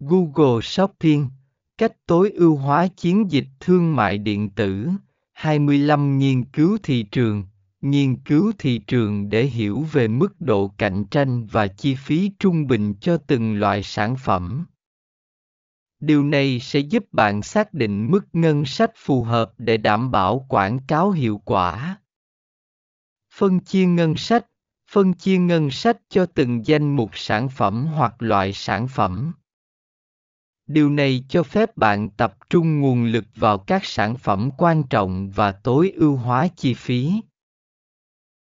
Google Shopping, cách tối ưu hóa chiến dịch thương mại điện tử, 25 nghiên cứu thị trường, nghiên cứu thị trường để hiểu về mức độ cạnh tranh và chi phí trung bình cho từng loại sản phẩm. Điều này sẽ giúp bạn xác định mức ngân sách phù hợp để đảm bảo quảng cáo hiệu quả. Phân chia ngân sách phân chia ngân sách cho từng danh mục sản phẩm hoặc loại sản phẩm điều này cho phép bạn tập trung nguồn lực vào các sản phẩm quan trọng và tối ưu hóa chi phí.